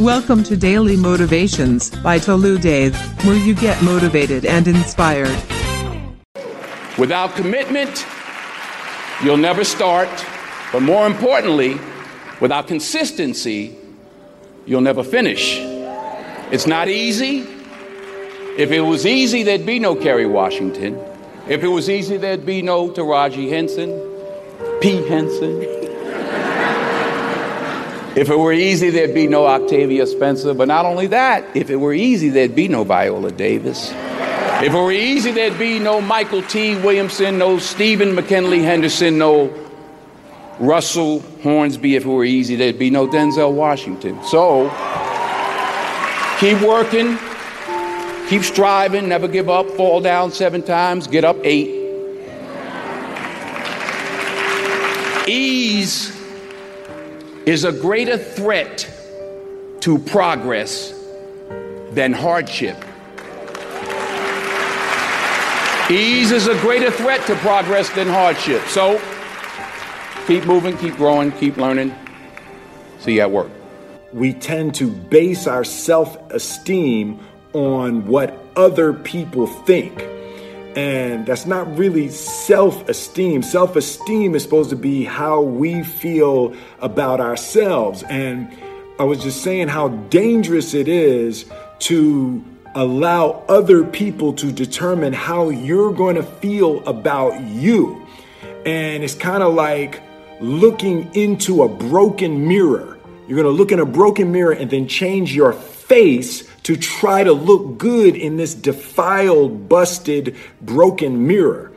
Welcome to Daily Motivations by Tolu Dave, where you get motivated and inspired. Without commitment, you'll never start. But more importantly, without consistency, you'll never finish. It's not easy. If it was easy, there'd be no Kerry Washington. If it was easy, there'd be no Taraji Henson, P. Henson. If it were easy, there'd be no Octavia Spencer. But not only that, if it were easy, there'd be no Viola Davis. If it were easy, there'd be no Mykelti Williamson, no Stephen McKinley Henderson, no Russell Hornsby. If it were easy, there'd be no Denzel Washington. So keep working, keep striving, never give up, fall down seven times, get up eight. Ease is a greater threat to progress than hardship. Ease is a greater threat to progress than hardship. So keep moving, keep growing, keep learning. See you at work. We tend to base our self esteem on what other people think. And that's not really self esteem. Self esteem is supposed to be how we feel about ourselves. And I was just saying how dangerous it is to allow other people to determine how you're going to feel about you. And it's kind of like looking into a broken mirror. You're going to look in a broken mirror and then change your face to try to look good in this defiled, busted, broken mirror.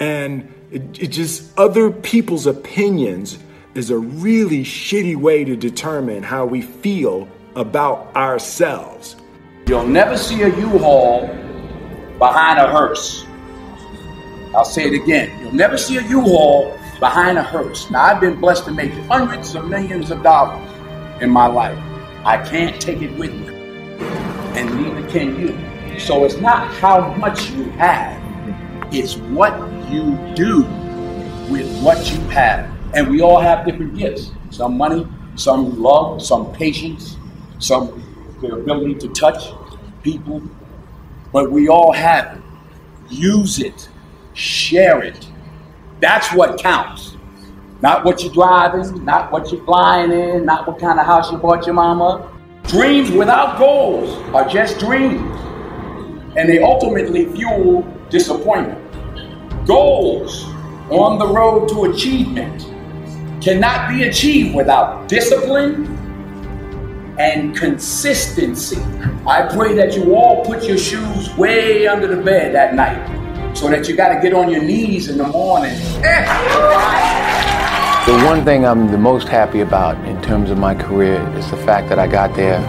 And it, it, just, other people's opinions is a really shitty way to determine how we feel about ourselves. You'll never see a U-Haul behind a hearse. I'll say it again. You'll never see a U-Haul behind a hearse. Now, I've been blessed to make hundreds of millions of dollars in my life. I can't take it with me and neither can you. So it's not how much you have, it's what you do with what you have. And we all have different gifts some money, some love, some patience, some the ability to touch people. But we all have it. Use it, share it. That's what counts. Not what you're driving, not what you're flying in, not what kind of house you bought your mama, Dreams without goals are just dreams, and they ultimately fuel disappointment. Goals on the road to achievement cannot be achieved without discipline and consistency. I pray that you all put your shoes way under the bed that night so that you got to get on your knees in the morning. The one thing I'm the most happy about in terms of my career is the fact that I got there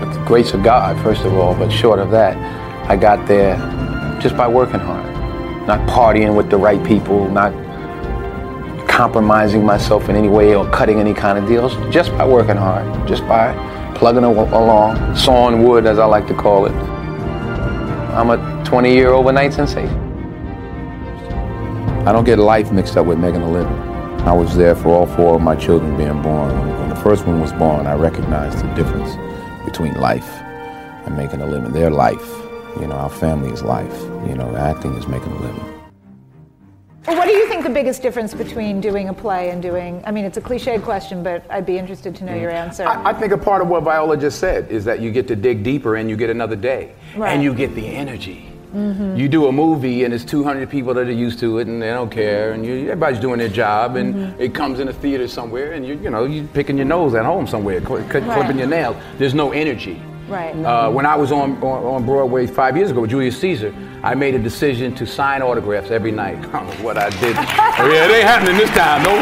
with the grace of God, first of all, but short of that, I got there just by working hard, not partying with the right people, not compromising myself in any way or cutting any kind of deals, just by working hard, just by plugging along, sawing wood, as I like to call it. I'm a 20 year overnight sensation. I don't get life mixed up with making a living. I was there for all four of my children being born. When the first one was born, I recognized the difference between life and making a living. Their life, you know, our family is life. You know, acting is making a living. What do you think the biggest difference between doing a play and doing? I mean, it's a cliched question, but I'd be interested to know your mm-hmm. answer. I, I think a part of what Viola just said is that you get to dig deeper and you get another day, Right. and you get the energy. Mm-hmm. You do a movie and it's 200 people that are used to it and they don't care and you, everybody's doing their job and mm-hmm. it comes in a theater somewhere and you you know you picking your nose at home somewhere, cl- cl- Right. clipping your nails. There's no energy. Right. Uh, mm-hmm. when I was on, on on Broadway five years ago with Julius Caesar, I made a decision to sign autographs every night. I don't know what I did. oh, yeah, it ain't happening this time. No.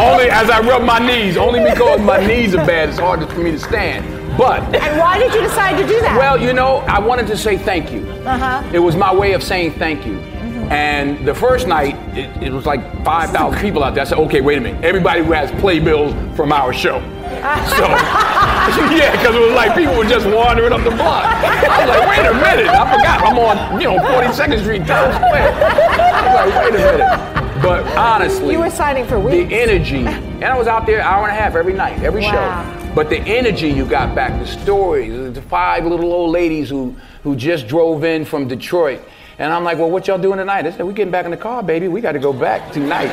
only as I rub my knees. Only because my knees are bad. It's hard for me to stand. But and why did you decide to do that? well, you know, I wanted to say thank you. uh-huh. It was my way of saying thank you. And the first night, it, it was like 5,000 people out there. I said, okay, wait a minute. Everybody who has playbills from our show. So, yeah, because it was like people were just wandering up the block. I was like, wait a minute. I forgot. I'm on, you know, 42nd Street, Times Square. I was like, wait a minute. But honestly, You were signing for weeks. The energy, and I was out there hour and a half every night, every Wow. show. But the energy you got back, the stories, the five little old ladies who who just drove in from Detroit. And I'm like, well, what y'all doing tonight? They said, we getting back in the car, baby. We got to go back tonight.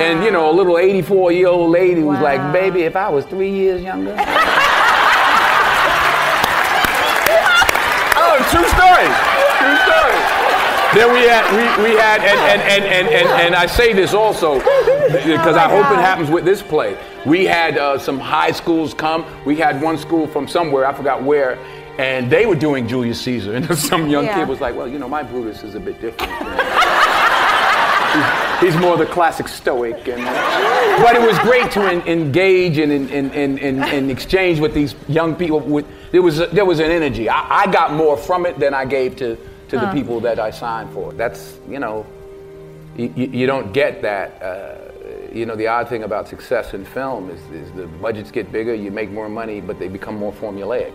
And you know, a little 84 year old lady was like, baby, if I was three years younger. Then we had, we, we had, and, and, and, and, and, and I say this also because I hope it happens with this play. We had uh, some high schools come. We had one school from somewhere, I forgot where, and they were doing Julius Caesar. And some young Yeah. kid was like, well, you know, my Brutus is a bit different. He's more the classic stoic. And, but it was great to en- engage and, and, and, and exchange with these young people. With, there, was there was an energy. I, I got more from it than I gave to, to the people that I signed for. That's, you know, you, you you don't get that. Uh, you know, the odd thing about success in film is, is the budgets get bigger, you make more money, but they become more formulaic.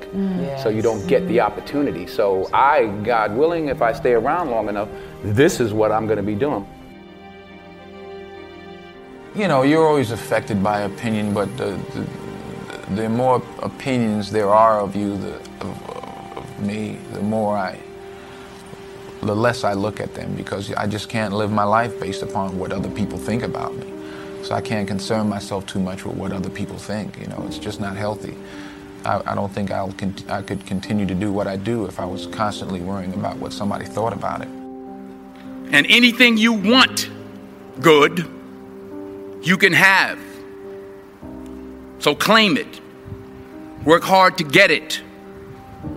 So you don't get the opportunity. So I, God willing, if I stay around long enough, this is what I'm going to be doing. you know, you're always affected by opinion, but the, the, the more opinions there are of you, the, of, of me, the more I, the less I look at them because I just can't live my life based upon what other people think about me. So I can't concern myself too much with what other people think. You know, it's just not healthy. I, I don't think I'll con- I could continue to do what I do if I was constantly worrying about what somebody thought about it. And anything you want good, you can have. So claim it. Work hard to get it.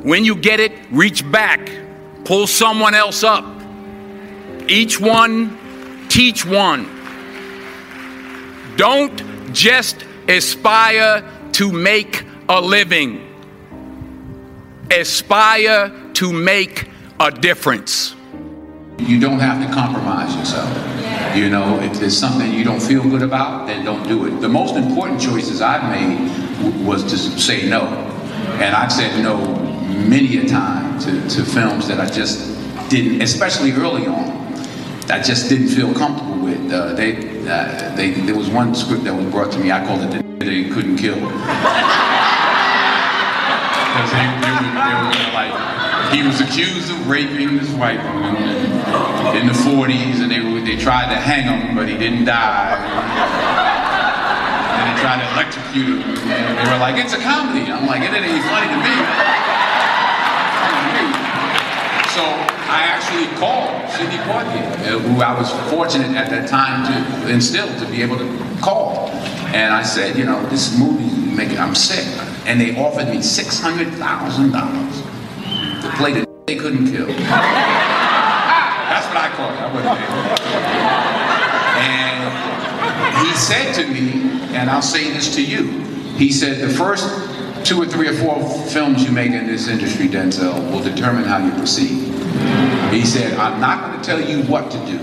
When you get it, reach back. Pull someone else up. Each one, teach one. Don't just aspire to make a living. Aspire to make a difference. You don't have to compromise yourself. You know, if there's something you don't feel good about, then don't do it. The most important choices I've made w- was to say no. And I've said no many a time to, to films that I just didn't, especially early on, I just didn't feel comfortable with. Uh, they, uh, they, there was one script that was brought to me, I called it The They Couldn't Kill. Because they, they, were, they were gonna like, he was accused of raping this white woman in the 40s, and they they tried to hang him, but he didn't die. And they tried to electrocute him. And they were like, it's a comedy. I'm like, it ain't funny to me. Funny to me. So I actually called Sidney Poitier, uh, who I was fortunate at that time to instill to be able to call. And I said, you know, this movie, making, I'm sick. And they offered me $600,000 to play the they couldn't kill. That's what I call it. I wasn't there. And he said to me, and I'll say this to you, he said, the first two or three or four films you make in this industry, Denzel, will determine how you proceed. He said, I'm not going to tell you what to do,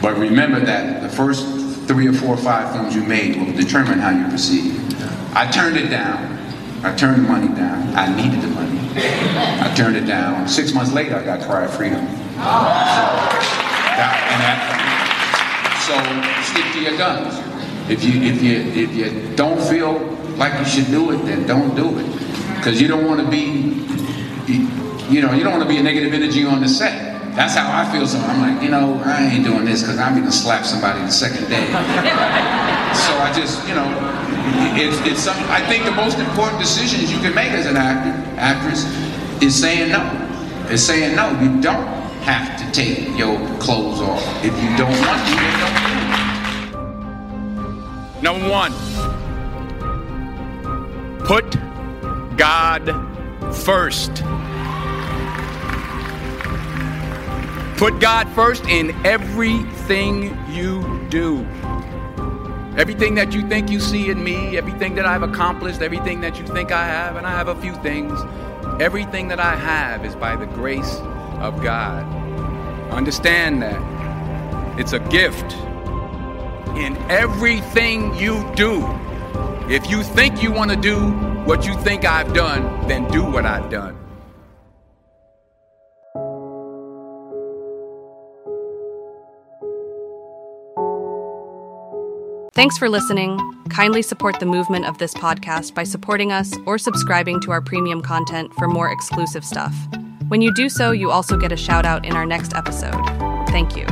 but remember that the first three or four or five films you made will determine how you proceed. I turned it down. I turned the money down. I needed the money. I turned it down. Six months later, I got Cry Freedom. So, that, that, so stick to your guns. If you if you if you don't feel like you should do it, then don't do it. Because you don't want to be, you, you know, you don't want to be a negative energy on the set. That's how I feel. So I'm like, you know, I ain't doing this because I'm gonna slap somebody the second day. so I just, you know, it's it's some. I think the most important decisions you can make as an actor, actress, is saying no. Is saying no. You don't have to take your clothes off if you don't want to. Don't. Number one, put God first. Put God first in everything you do. Everything that you think you see in me, everything that I've accomplished, everything that you think I have, and I have a few things, everything that I have is by the grace of God. Understand that. It's a gift in everything you do. If you think you want to do what you think I've done, then do what I've done. Thanks for listening. Kindly support the movement of this podcast by supporting us or subscribing to our premium content for more exclusive stuff. When you do so, you also get a shout out in our next episode. Thank you.